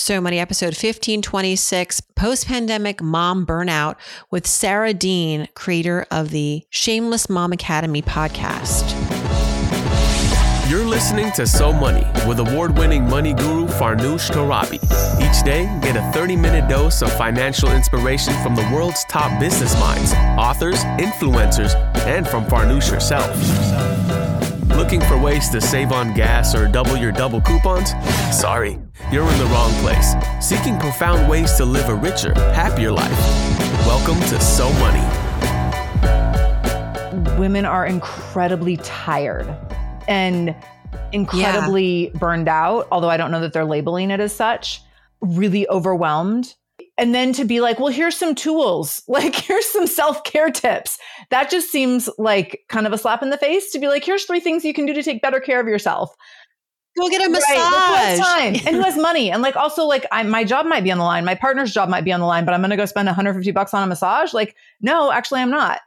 So Money, episode 1526, Post Pandemic Mom Burnout with Sara Dean, creator of the Shameless Mom Academy podcast. You're listening to So Money with award winning money guru Farnoosh Torabi. Each day, get a 30 minute dose of financial inspiration from the world's top business minds, authors, influencers, and from Farnoosh herself. Looking for ways to save on gas or double your double coupons? Sorry, you're in the wrong place. Seeking profound ways to live a richer, happier life. Welcome to So Money. Women are incredibly tired and incredibly yeah. burned out, although I don't know that they're labeling it as such, really overwhelmed. And then to be like, well, here's some tools, like, here's some self care tips. That just seems like kind of a slap in the face to be like, here's three things you can do to take better care of yourself. Go get a massage. Right, time and who has money? And like, also, like, I, my job might be on the line, my partner's job might be on the line, but I'm going to go spend 150 bucks on a massage. Like, no, actually, I'm not.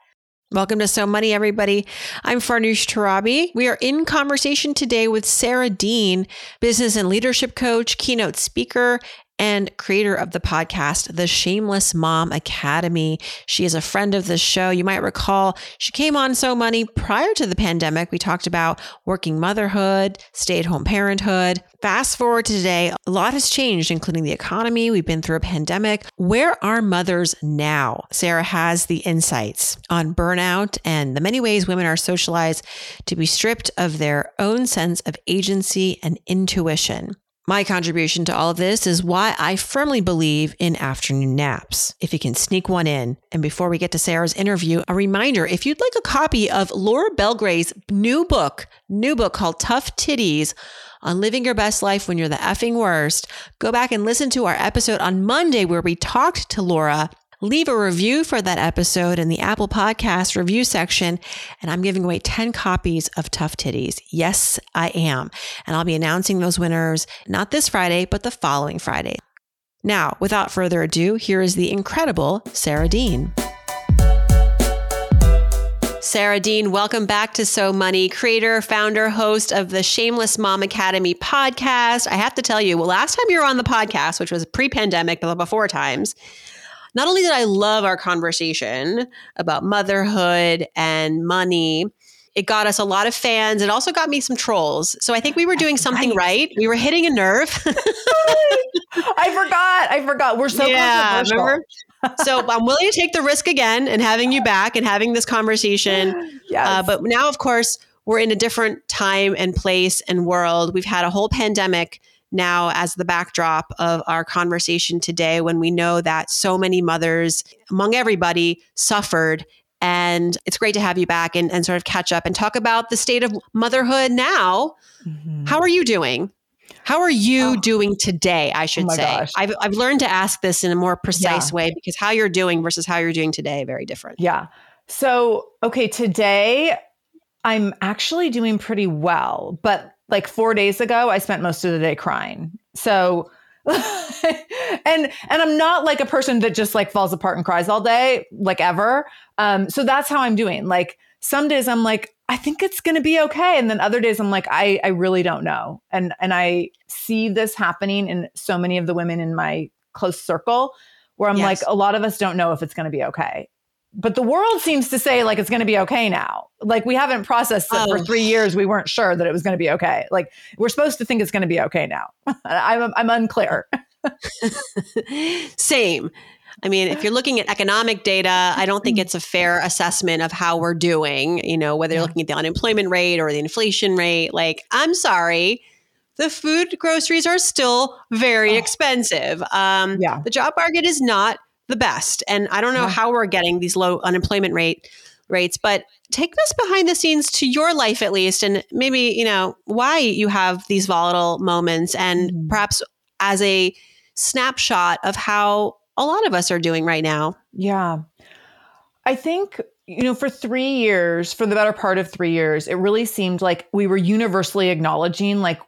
Welcome to So Money, everybody. I'm Farnoosh Torabi. We are in conversation today with Sara Dean, business and leadership coach, keynote speaker, and creator of the podcast, The Shameless Mom Academy. She is a friend of the show. You might recall she came on So Money prior to the pandemic. We talked about working motherhood, stay at home parenthood. Fast forward to today, a lot has changed, including the economy. We've been through a pandemic. Where are mothers now? Sara has the insights on burnout and the many ways women are socialized to be stripped of their own sense of agency and intuition. My contribution to all of this is why I firmly believe in afternoon naps. If you can sneak one in. And before we get to Sara's interview, a reminder if you'd like a copy of Laura Belgray's new book, new book called Tough Titties on living your best life when you're the effing worst, go back and listen to our episode on Monday where we talked to Laura leave a review for that episode in the Apple Podcast review section. And I'm giving away 10 copies of Tough Titties. Yes, I am. And I'll be announcing those winners not this Friday, but the following Friday. Now, without further ado, here is the incredible Sara Dean. Sara Dean, welcome back to So Money, creator, founder, host of the Shameless Mom Academy podcast. I have to tell you, well, last time you were on the podcast, which was pre pandemic, but before times, not only did I love our conversation about motherhood and money, it got us a lot of fans. It also got me some trolls. So I think we were doing something right. right. We were hitting a nerve. I forgot. I forgot. We're so yeah, remember? so I'm willing to take the risk again and having you back and having this conversation. Yes. Uh, but now, of course, we're in a different time and place and world. We've had a whole pandemic now as the backdrop of our conversation today when we know that so many mothers among everybody suffered. And it's great to have you back and, and sort of catch up and talk about the state of motherhood now. Mm-hmm. how are you doing? How are you oh. doing today i should oh say? I've, I've learned to ask this in a more precise yeah. way because how you're doing versus how you're doing today very different. Yeah. So okay today i'm actually doing pretty well but like four days ago, I spent most of the day crying. So, and and I'm not like a person that just like falls apart and cries all day, like ever. Um, so that's how I'm doing. Like some days I'm like, I think it's gonna be okay. And then other days I'm like, I I really don't know. And and I see this happening in so many of the women in my close circle where I'm yes. like, a lot of us don't know if it's gonna be okay but the world seems to say like it's going to be okay now. Like we haven't processed it oh. for three years. We weren't sure that it was going to be okay. Like we're supposed to think it's going to be okay now. I'm I'm unclear. Same. I mean, if you're looking at economic data, I don't think it's a fair assessment of how we're doing. You know, whether you're looking at the unemployment rate or the inflation rate. Like, I'm sorry, the food groceries are still very oh. expensive. Um, yeah. The job market is not the best. And I don't know how we're getting these low unemployment rate rates, but take us behind the scenes to your life at least and maybe, you know, why you have these volatile moments and mm-hmm. perhaps as a snapshot of how a lot of us are doing right now. Yeah. I think you know, for three years, for the better part of three years, it really seemed like we were universally acknowledging, like,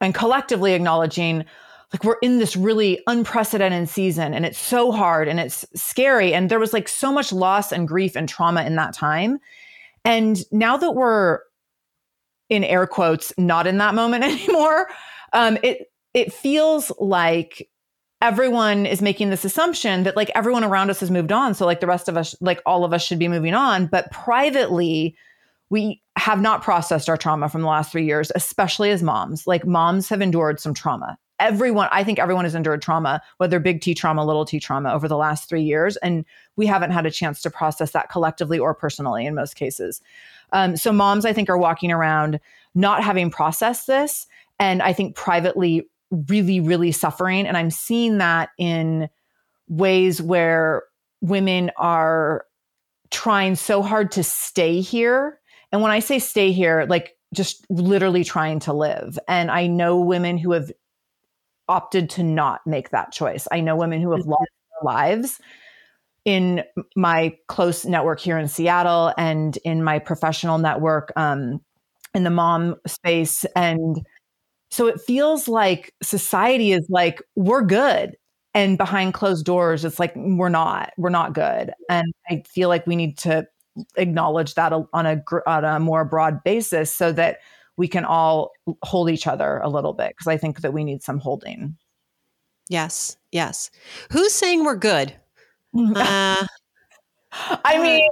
and collectively acknowledging like we're in this really unprecedented season and it's so hard and it's scary and there was like so much loss and grief and trauma in that time and now that we're in air quotes not in that moment anymore um, it it feels like everyone is making this assumption that like everyone around us has moved on. So like the rest of us, like all of us should be moving on. But privately, we have not processed our trauma from the last three years, especially as moms. Like moms have endured some trauma. Everyone, I think everyone has endured trauma, whether big T trauma, little T trauma over the last three years. And we haven't had a chance to process that collectively or personally in most cases. Um, so moms, I think, are walking around not having processed this. And I think privately really, really suffering. And I'm seeing that in ways where women are trying so hard to stay here. And when I say stay here, like just literally trying to live. And I know women who have opted to not make that choice. I know women who have mm-hmm. lost their lives in my close network here in Seattle and in my professional network um, in the mom space. And so it feels like society is like, we're good. And behind closed doors, it's like, we're not, we're not good. And I feel like we need to acknowledge that on a, on a more broad basis so that we can all hold each other a little bit. Cause I think that we need some holding. Yes. Yes. Who's saying we're good? Uh, I mean,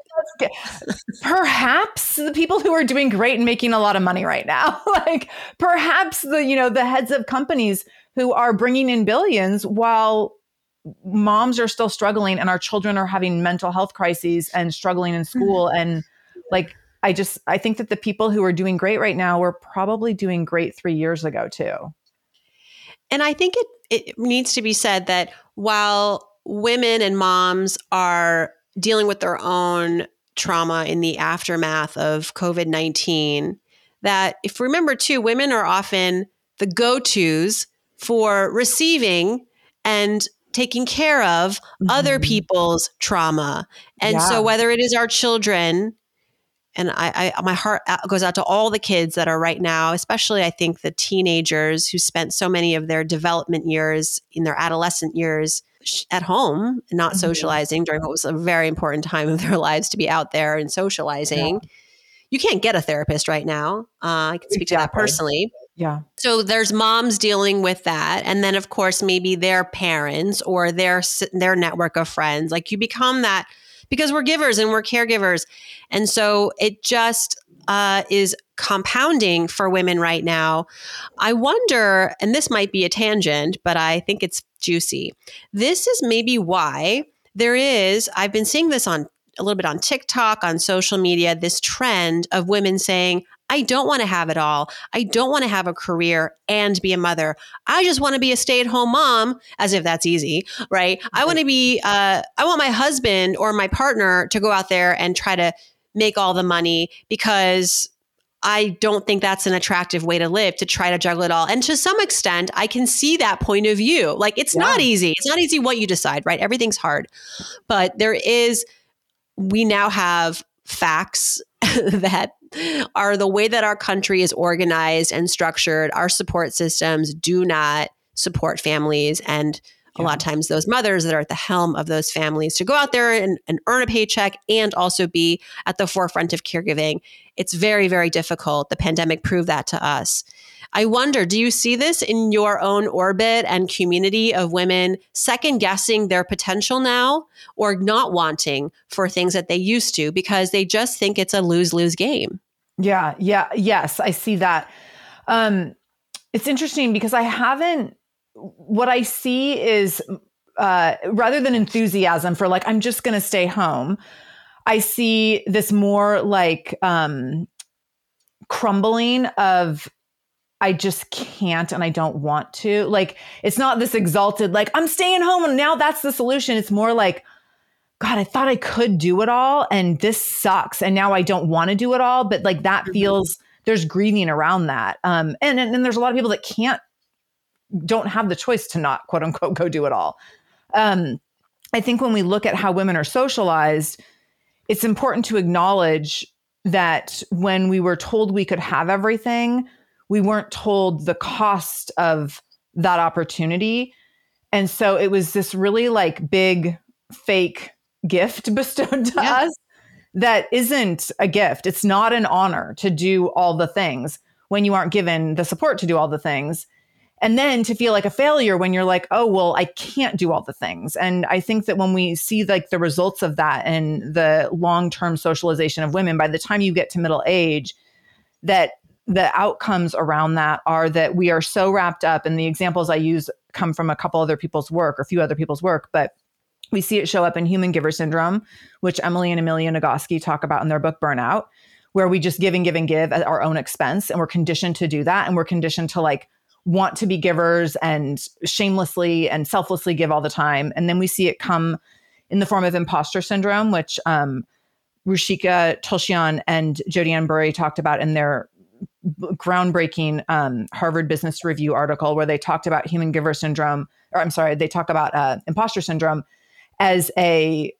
perhaps the people who are doing great and making a lot of money right now, like perhaps the you know the heads of companies who are bringing in billions while moms are still struggling and our children are having mental health crises and struggling in school mm-hmm. and like I just I think that the people who are doing great right now were probably doing great 3 years ago too. And I think it it needs to be said that while women and moms are dealing with their own trauma in the aftermath of COVID 19. That, if remember too, women are often the go tos for receiving and taking care of mm-hmm. other people's trauma. And yeah. so, whether it is our children, and I, I, my heart goes out to all the kids that are right now, especially I think the teenagers who spent so many of their development years in their adolescent years at home not mm-hmm. socializing during what was a very important time of their lives to be out there and socializing. Yeah. You can't get a therapist right now. Uh, I can speak exactly. to that personally. Yeah. So there's moms dealing with that, and then of course maybe their parents or their their network of friends. Like you become that because we're givers and we're caregivers, and so it just uh, is compounding for women right now. I wonder, and this might be a tangent, but I think it's juicy. This is maybe why there is, I've been seeing this on a little bit on TikTok, on social media, this trend of women saying, I don't want to have it all. I don't want to have a career and be a mother. I just want to be a stay at home mom, as if that's easy, right? I want to be, uh, I want my husband or my partner to go out there and try to make all the money because I don't think that's an attractive way to live to try to juggle it all. And to some extent, I can see that point of view. Like it's yeah. not easy. It's not easy what you decide, right? Everything's hard. But there is, we now have facts that are the way that our country is organized and structured. Our support systems do not support families and a lot of times those mothers that are at the helm of those families to go out there and, and earn a paycheck and also be at the forefront of caregiving. It's very, very difficult. The pandemic proved that to us. I wonder, do you see this in your own orbit and community of women second guessing their potential now or not wanting for things that they used to because they just think it's a lose lose game? Yeah, yeah, yes, I see that. Um, it's interesting because I haven't what I see is uh, rather than enthusiasm for like, I'm just going to stay home, I see this more like um, crumbling of, I just can't and I don't want to. Like, it's not this exalted, like, I'm staying home and now that's the solution. It's more like, God, I thought I could do it all and this sucks. And now I don't want to do it all. But like, that mm-hmm. feels, there's grieving around that. Um, and, and, and there's a lot of people that can't don't have the choice to not quote unquote go do it all. Um, I think when we look at how women are socialized, it's important to acknowledge that when we were told we could have everything, we weren't told the cost of that opportunity. And so it was this really like big fake gift bestowed to yeah. us that isn't a gift. It's not an honor to do all the things when you aren't given the support to do all the things. and then to feel like a failure when you're like oh well i can't do all the things and i think that when we see like the results of that and the long-term socialization of women by the time you get to middle age that the outcomes around that are that we are so wrapped up and the examples i use come from a couple other people's work or a few other people's work but we see it show up in human giver syndrome which emily and amelia nagoski talk about in their book burnout where we just give and give and give at our own expense and we're conditioned to do that and we're conditioned to like want to be givers and shamelessly and selflessly give all the time. And then we see it come in the form of imposter syndrome, which um, Tulshyan and Jodi Ann Burey talked about in their groundbreaking um, Harvard Business Review article, where they talked about human giver syndrome, or I'm sorry, they talk about uh, imposter syndrome as a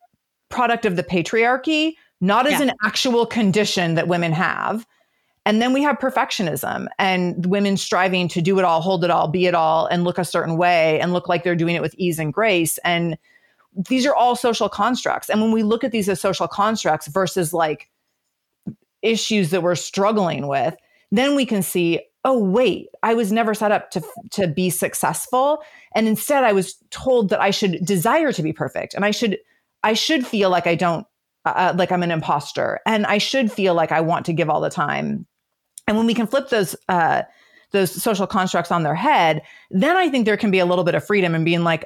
product of the patriarchy, not as yeah. an actual condition that women have. And then we have perfectionism and women striving to do it all, hold it all, be it all, and look a certain way and look like they're doing it with ease and grace. And these are all social constructs. And when we look at these as social constructs versus like issues that we're struggling with, then we can see, oh wait, I was never set up to to be successful, and instead I was told that I should desire to be perfect, and I should I should feel like I don't uh, like I'm an imposter, and I should feel like I want to give all the time, and when we can flip those uh, those social constructs on their head, then I think there can be a little bit of freedom in being like,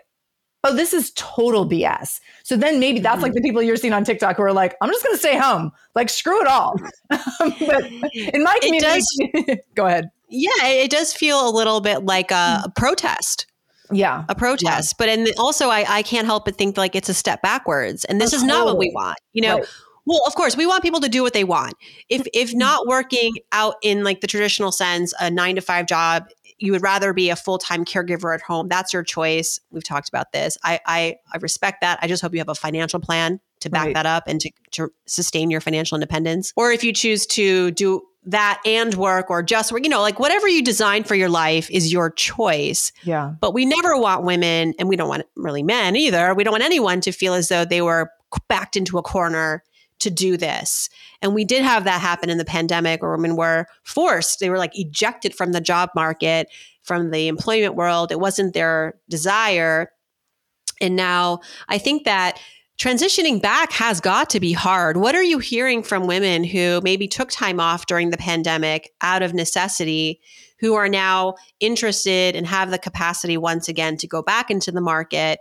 oh, this is total BS. So then maybe that's mm-hmm. like the people you're seeing on TikTok who are like, I'm just going to stay home, like screw it all. but in my community, does, go ahead. Yeah, it does feel a little bit like a, a protest. Yeah, a protest. Yeah. But and also, I, I can't help but think like it's a step backwards, and this is not what we want. You know, right. Well, of course, we want people to do what they want. If mm. if not working out in like the traditional sense, a 9 to 5 job, you would rather be a full-time caregiver at home. That's your choice. We've talked about this. I I, I respect that. I just hope you have a financial plan to back right. that up and to, to sustain your financial independence. Or if you choose to do that and work or just work, you know, like whatever you design for your life is your choice. Yeah. But we never want women, and we don't want really men either. We don't want anyone to feel as though they were backed into a corner to do this. And we did have that happen in the pandemic where women were forced, they were like ejected from the job market, from the employment world. It wasn't their desire. And now I think that transitioning back has got to be hard. What are you hearing from women who maybe took time off during the pandemic out of necessity, who are now interested and have the capacity once again to go back into the market,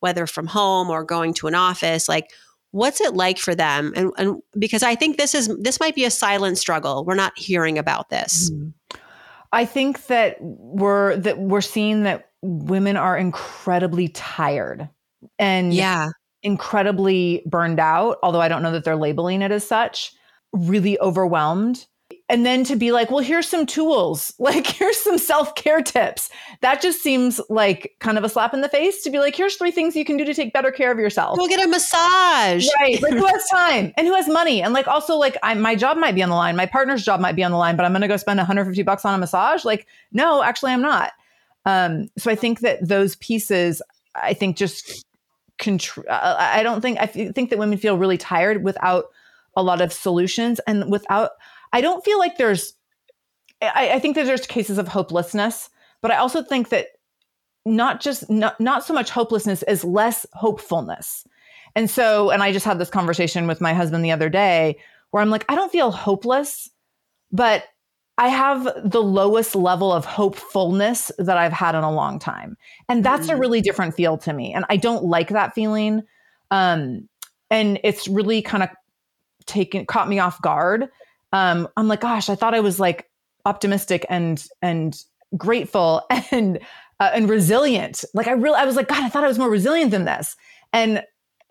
whether from home or going to an office? Like, what's it like for them and, and because i think this is this might be a silent struggle we're not hearing about this mm-hmm. i think that we're that we're seeing that women are incredibly tired and yeah incredibly burned out although i don't know that they're labeling it as such really overwhelmed and then to be like, well, here's some tools, like here's some self care tips. That just seems like kind of a slap in the face to be like, here's three things you can do to take better care of yourself. Go get a massage. Right. Like who has time and who has money? And like also like I, my job might be on the line, my partner's job might be on the line, but I'm going to go spend 150 bucks on a massage. Like, no, actually, I'm not. Um, so I think that those pieces, I think just contr- uh, I don't think I think that women feel really tired without a lot of solutions and without I don't feel like there's, I, I think that there's cases of hopelessness, but I also think that not just, not, not so much hopelessness as less hopefulness. And so, and I just had this conversation with my husband the other day where I'm like, I don't feel hopeless, but I have the lowest level of hopefulness that I've had in a long time. And that's mm-hmm. a really different feel to me. And I don't like that feeling. Um, and it's really kind of taken, caught me off guard um, I'm like, gosh, I thought I was like optimistic and and grateful and uh, and resilient. Like I really, I was like, God, I thought I was more resilient than this. And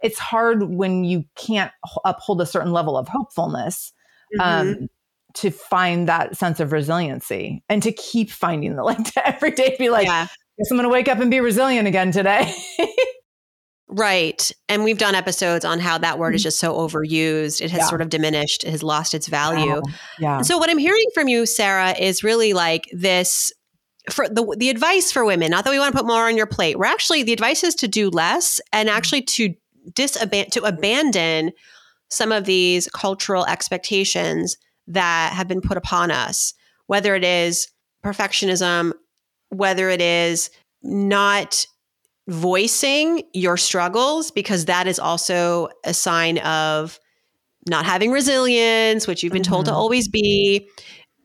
it's hard when you can't uphold a certain level of hopefulness um, mm-hmm. To find that sense of resiliency and to keep finding the like to every day be like, yeah. guess I'm going to wake up and be resilient again today. Right. And we've done episodes on how that word is mm-hmm. just so overused. It has yeah. sort of diminished, it has lost its value. Yeah. So what I'm hearing from you, Sara, is really like this for the the advice for women, not that we want to put more on your plate. We're actually the advice is to do less and mm-hmm. actually to disaban- to abandon some of these cultural expectations that have been put upon us, whether it is perfectionism, whether it is not voicing your struggles, because that is also a sign of not having resilience, which you've been told to Mhm. always be.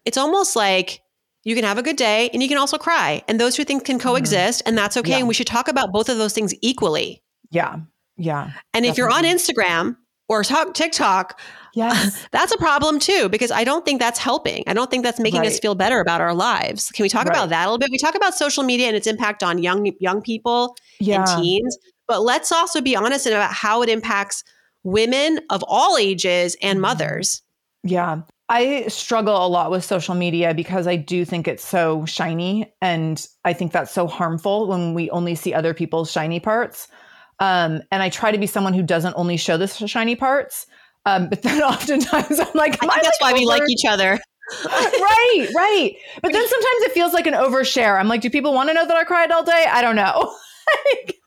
It's almost like you can have a good day and you can also cry. And those two things can coexist, and that's okay. Yeah. And we should talk about both of those things equally. Yeah. Yeah. And if you're on Instagram or talk, TikTok, Yes. that's a problem too, because I don't think that's helping. I don't think that's making us feel better about our lives. Can we talk Right. about that a little bit? We talk about social media and its impact on young young people yeah. and teens, but let's also be honest about how it impacts women of all ages and Mhm. mothers. Yeah. I struggle a lot with social media because I do think it's so shiny. And I think that's so harmful when we only see other people's shiny parts. Um, and I try to be someone who doesn't only show the shiny parts. Um, but then oftentimes I'm like, I think that's like why we like each other. right, right. But then sometimes it feels like an overshare. I'm like, do people want to know that I cried all day? I don't know. Like,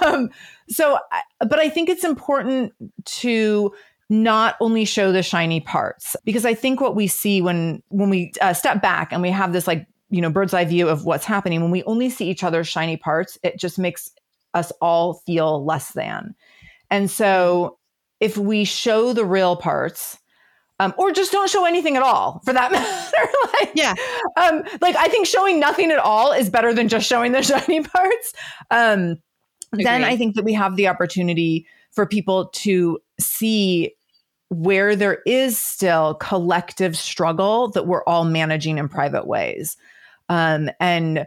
um, so, but I think it's important to not only show the shiny parts because I think what we see when when we uh, step back and we have this like you know bird's eye view of what's happening when we only see each other's shiny parts, it just makes us all feel less than. And so, if we show the real parts um, or just don't show anything at all for that matter. like, Yeah. Um, like I think showing nothing at all is better than just showing the shiny parts. Um, then I think that we have the opportunity for people to see where there is still collective struggle that we're all managing in private ways. Um, and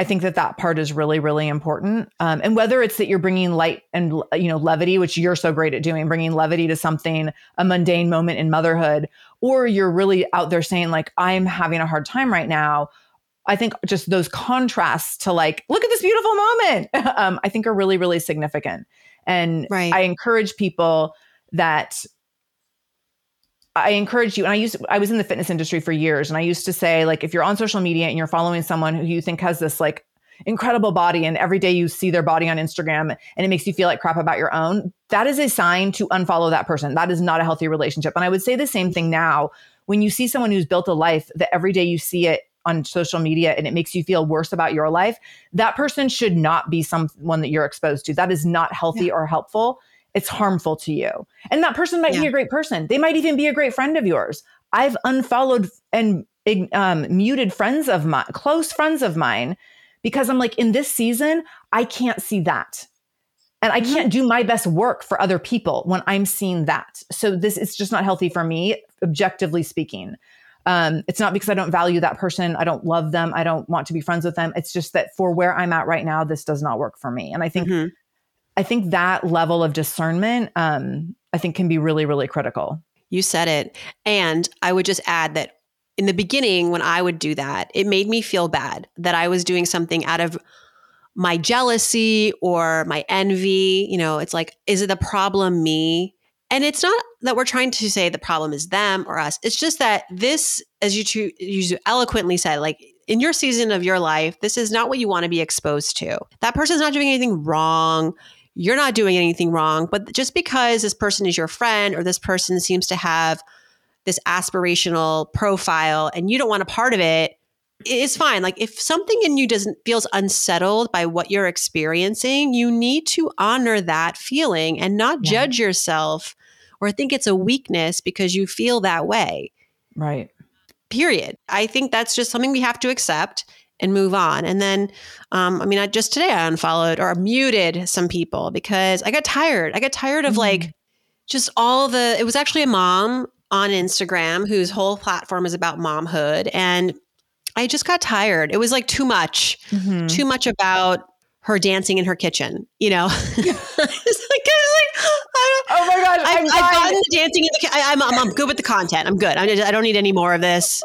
I think that that part is really, really important. Um, and whether it's that you're bringing light and you know levity, which you're so great at doing, bringing levity to something, a mundane moment in motherhood, or you're really out there saying like, I'm having a hard time right now. I think just those contrasts to like, look at this beautiful moment, um, I think are really, really significant. And Right. I encourage people that I encourage you, and I used I was in the fitness industry for years, and I used to say like if you're on social media and you're following someone who you think has this like incredible body, and every day you see their body on Instagram, and it makes you feel like crap about your own, that is a sign to unfollow that person. That is not a healthy relationship. And I would say the same thing now when you see someone who's built a life that every day you see it on social media and it makes you feel worse about your life, that person should not be someone that you're exposed to. That is not healthy or helpful. It's harmful to you. And that person might Yeah. be a great person. They might even be a great friend of yours. I've unfollowed and um, muted friends of mine, close friends of mine, because I'm like, in this season, I can't see that. And I can't do my best work for other people when I'm seeing that. So this is just not healthy for me, objectively speaking. Um, it's not because I don't value that person. I don't love them. I don't want to be friends with them. It's just that for where I'm at right now, this does not work for me. And I think Mhm. I think that level of discernment, um, I think, can be really, really critical. You said it. And I would just add that in the beginning, when I would do that, it made me feel bad that I was doing something out of my jealousy or my envy. You know, it's like, is it the problem me? And it's not that we're trying to say the problem is them or us. It's just that this, as you, two, you eloquently said, like in your season of your life, this is not what you want to be exposed to. That person's not doing anything wrong you're not doing anything wrong. But just because this person is your friend or this person seems to have this aspirational profile and you don't want a part of it, it's fine. Like if something in you doesn't feels unsettled by what you're experiencing, you need to honor that feeling and not Yeah. judge yourself or think it's a weakness because you feel that way. Right. Period. I think that's just something we have to accept and move on. And then, um, I mean, I just today I unfollowed or muted some people because I got tired. I got tired of Mhm. like just all the. It was actually a mom on Instagram whose whole platform is about momhood, and I just got tired. It was like too much, Mhm. too much about her dancing in her kitchen. You know, it's like, it's like I Oh my gosh, I've, I'm I've gotten the dancing in the kitchen. I'm, I'm, I'm good with the content. I'm good. I, I don't need any more of this.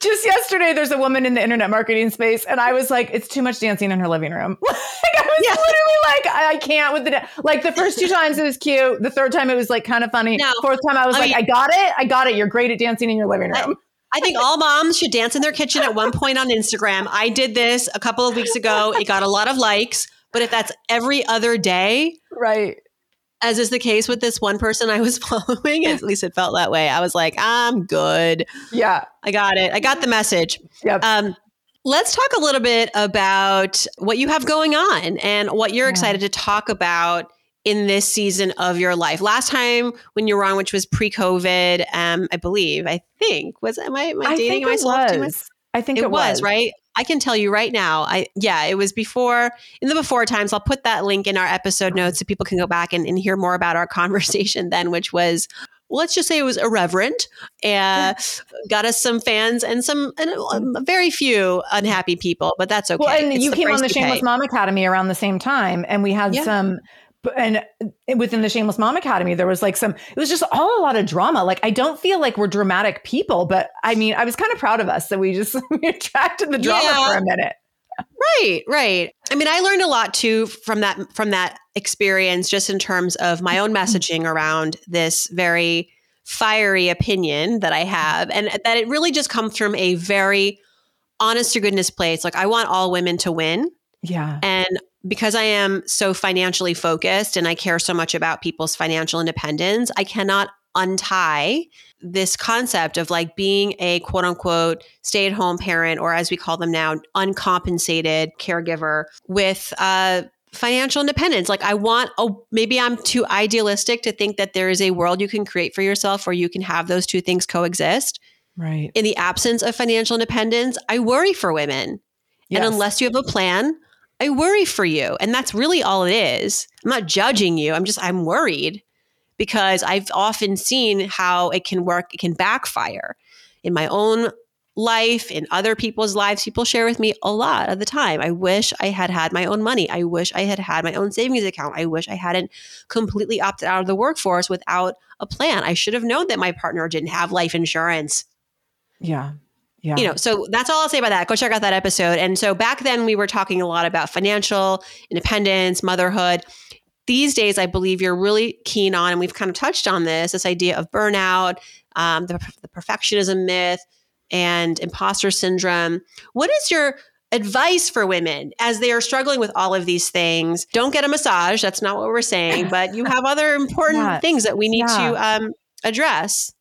Just yesterday, there's a woman in the internet marketing space, and I was like, "It's too much dancing in her living room." like I was Yeah. literally like, I, "I can't with the da-. like." The first two times it was cute. The third time it was like kind of funny. No. Fourth time I was I like, mean- "I got it. I got it. You're great at dancing in your living I- room." I think all moms should dance in their kitchen at one point on Instagram. I did this a couple of weeks ago. It got a lot of likes. But if that's every other day, right. As is the case with this one person I was following, at least it felt that way. I was like, I'm good. Yeah. I got it. I got the message. Yep. Um, let's talk a little bit about what you have going on and what you're yeah. excited to talk about in this season of your life. Last time when you were on, which was pre-COVID, um, I believe, I think was am I, am I dating I myself? Was. I think it, it was, was right. I can tell you right now. I yeah, it was before in the before times. I'll put that link in our episode notes so people can go back and, and hear more about our conversation then, which was let's just say it was irreverent and got us some fans and some and um, very few unhappy people, but that's okay. Well, and it's you came on the Shameless. Mom Academy around the same time, and we had yeah. some and within the shameless mom academy there was like some it was just all a lot of drama. Like i don't feel like we're dramatic people but i mean i was kind of proud of us that we just we attracted the drama yeah. for a minute. Right right. I mean i learned a lot too from that from that experience just in terms of my own mm-hmm. messaging around this very fiery opinion that i mm-hmm. have and that it really just comes from a very honest to goodness place. Like i want all women to win. Yeah. And because I am so financially focused and I care so much about people's financial independence, I cannot untie this concept of like being a quote unquote stay at home parent, or as we call them now, uncompensated caregiver with uh, financial independence. Like, I want, oh, maybe I'm too idealistic to think that there is a world you can create for yourself where you can have those two things coexist. Right. In the absence of financial independence, I worry for women. Yes. And unless you have a plan, I worry for you. And that's really all it is. I'm not judging you. I'm just, I'm worried because I've often seen how it can work, it can backfire in my own life, in other people's lives. People share with me a lot of the time. I wish I had had my own money. I wish I had had my own savings account. I wish I hadn't completely opted out of the workforce without a plan. I should have known that my partner didn't have life insurance. Yeah. Yeah. You know, so that's all I'll say about that. Go check out that episode. And so back then we were talking a lot about financial independence, motherhood. These days, I believe you're really keen on, and we've kind of touched on this, this idea of burnout, um, the, the perfectionism myth, and imposter syndrome. What is your advice for women as they are struggling with all of these things? Don't get a massage. That's not what we're saying, but you have other important yeah. things that we need yeah. to um, address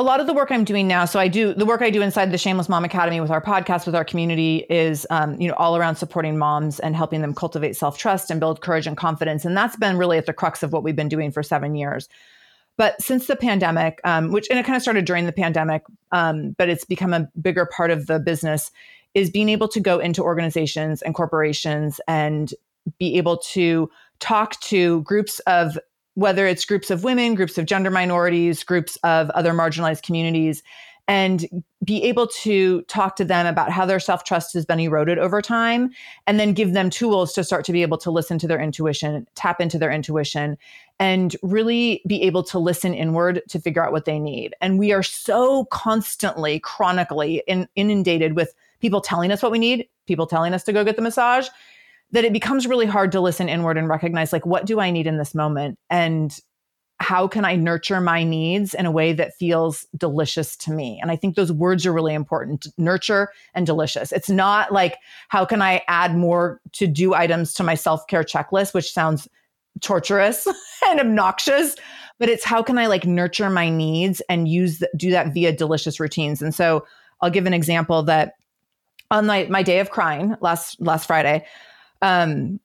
a lot of the work I'm doing now, so I do the work I do inside the Shameless Mom Academy with our podcast, with our community, is um, you know all around supporting moms and helping them cultivate self trust and build courage and confidence, and that's been really at the crux of what we've been doing for seven years. But since the pandemic, um, which and it kind of started during the pandemic, um, but it's become a bigger part of the business, is being able to go into organizations and corporations and be able to talk to groups of whether it's groups of women, groups of gender minorities, groups of other marginalized communities, and be able to talk to them about how their self trust has been eroded over time, and then give them tools to start to be able to listen to their intuition, tap into their intuition, and really be able to listen inward to figure out what they need. And we are so constantly, chronically in, inundated with people telling us what we need, people telling us to go get the massage, that it becomes really hard to listen inward and recognize like what do I need in this moment and how can I nurture my needs in a way that feels delicious to me? And I think those words are really important nurture and delicious. It's not like, how can I add more to do items to my self care checklist, which sounds torturous and obnoxious, but it's how can I like nurture my needs and use, do that via delicious routines. And so I'll give an example that on my, my day of crying last, last Friday, um,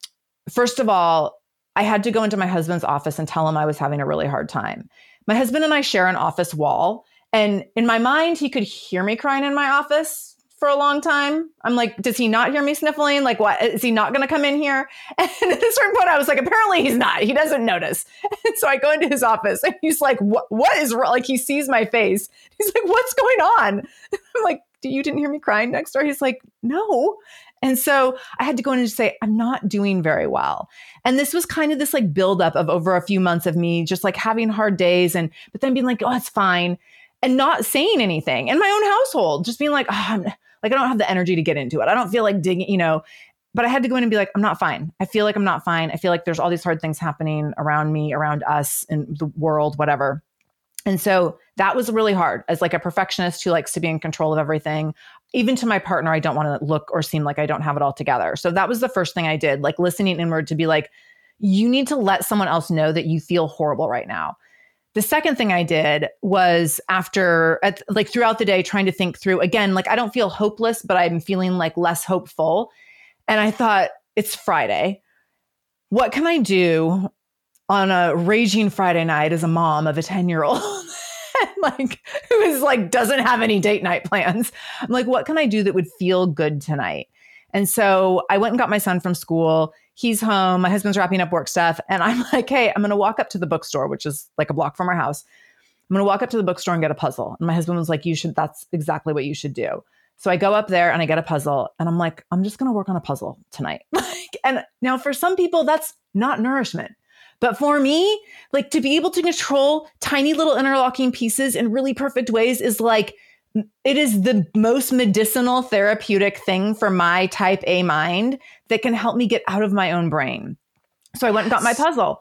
first of all, I had to go into my husband's office and tell him I was having a really hard time. My husband and I share an office wall. And in my mind, he could hear me crying in my office for a long time. I'm like, does he not hear me sniffling? Like, what is he not going to come in here? And at a certain point, I was like, apparently he's not. He doesn't notice. And so I go into his office and he's like, what, what is wrong? Like, he sees my face. He's like, what's going on? I'm like, you didn't hear me crying next door? He's like, no. And so I had to go in and say, I'm not doing very well. And this was kind of this like buildup of over a few months of me just like having hard days and, but then being like, oh, it's fine. And not saying anything in my own household, just being like, oh, I'm like, I don't have the energy to get into it. I don't feel like digging, you know. But I had to go in and be like, I'm not fine. I feel like I'm not fine. I feel like there's all these hard things happening around me, around us, in the world, whatever. And so that was really hard as like a perfectionist who likes to be in control of everything. Even to my partner, I don't want to look or seem like I don't have it all together. So that was the first thing I did, like listening inward to be like, you need to let someone else know that you feel horrible right now. The second thing I did was after, at, like throughout the day, trying to think through again, like I don't feel hopeless, but I'm feeling like less hopeful. And I thought, it's Friday. What can I do on a raging Friday night as a mom of a 10 year old? like who is like doesn't have any date night plans. I'm like, what can I do that would feel good tonight? And so I went and got my son from school. He's home. My husband's wrapping up work stuff. And I'm like, hey, I'm going to walk up to the bookstore, which is like a block from our house. I'm going to walk up to the bookstore and get a puzzle. And my husband was like, you should, that's exactly what you should do. So I go up there and I get a puzzle and I'm like, I'm just going to work on a puzzle tonight. and now for some people, that's not nourishment. But for me, like to be able to control tiny little interlocking pieces in really perfect ways is like it is the most medicinal therapeutic thing for my type A mind that can help me get out of my own brain. So I went and got my puzzle.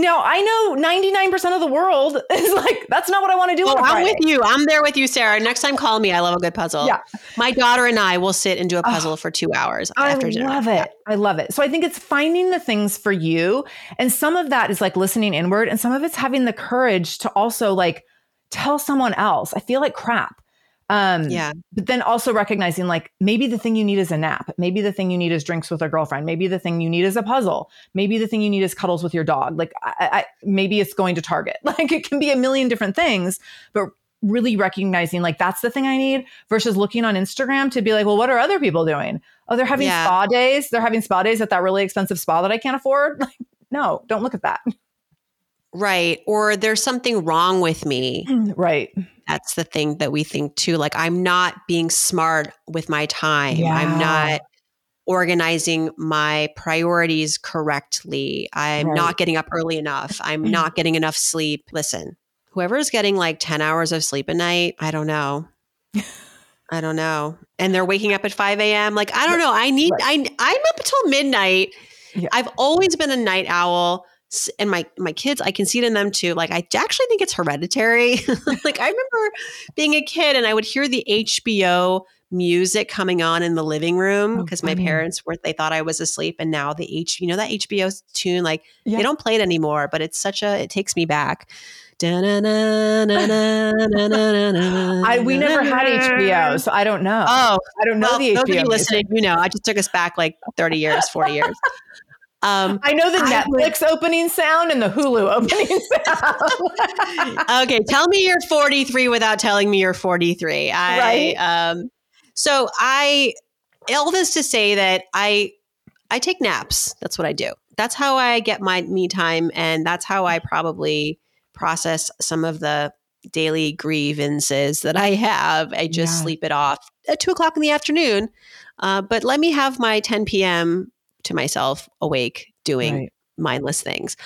Now I know 99% of the world is like, that's not what I want to do. Oh, I'm with you. I'm there with you, Sara. Next time, call me. I love a good puzzle. Yeah. My daughter and I will sit and do a puzzle oh, for two hours I after dinner. I love it. Yeah. I love it. So I think it's finding the things for you. And some of that is like listening inward, and some of it's having the courage to also like tell someone else. I feel like crap. Um, yeah. But then also recognizing like maybe the thing you need is a nap. Maybe the thing you need is drinks with a girlfriend. Maybe the thing you need is a puzzle. Maybe the thing you need is cuddles with your dog. Like I, I, maybe it's going to Target. Like it can be a million different things, but really recognizing like that's the thing I need versus looking on Instagram to be like, well, what are other people doing? Oh, they're having yeah. spa days. They're having spa days at that really expensive spa that I can't afford. Like, no, don't look at that. Right. Or there's something wrong with me. Right that's the thing that we think too. Like, I'm not being smart with my time. Yeah. I'm not organizing my priorities correctly. I'm right. not getting up early enough. I'm not getting enough sleep. Listen, whoever is getting like 10 hours of sleep a night, I don't know. I don't know. And they're waking up at 5 a.m. Like, I don't know. I need, right. I, I'm up until midnight. Yeah. I've always been a night owl and my my kids i can see it in them too like i actually think it's hereditary like i remember being a kid and i would hear the hbo music coming on in the living room because oh, my parents were they thought i was asleep and now the h you know that hbo tune like yeah. they don't play it anymore but it's such a it takes me back I, we never had HBO, so I don't know. Oh, I don't know well, the HBO. Those of you listening, you know, I just took us back like 30 years, 40 years. Um, I know the I Netflix would, opening sound and the Hulu opening sound. okay, tell me you're 43 without telling me you're 43. I, right. Um, so I, all this to say that I, I take naps. That's what I do. That's how I get my me time, and that's how I probably process some of the daily grievances that I have. I just yeah. sleep it off at two o'clock in the afternoon. Uh, but let me have my 10 p.m to myself awake doing right. mindless things.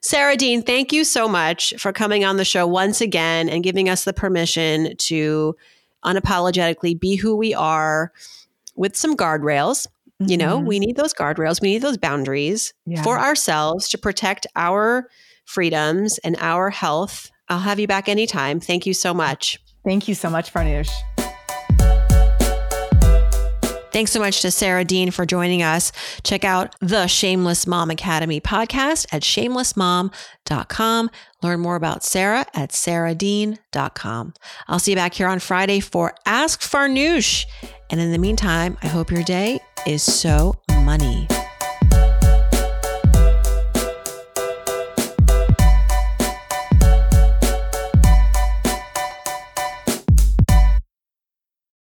Sara Dean, thank you so much for coming on the show once again and giving us the permission to unapologetically be who we are with some guardrails. Mm-hmm. You know, mm-hmm. we need those guardrails, we need those boundaries yeah. for ourselves to protect our freedoms and our health. I'll have you back anytime. Thank you so much. Thank you so much, Farnoosh. Thanks so much to Sara Dean for joining us. Check out the Shameless Mom Academy podcast at shamelessmom.com. Learn more about Sara at sarahdean.com. I'll see you back here on Friday for Ask Farnoosh. And in the meantime, I hope your day is so money.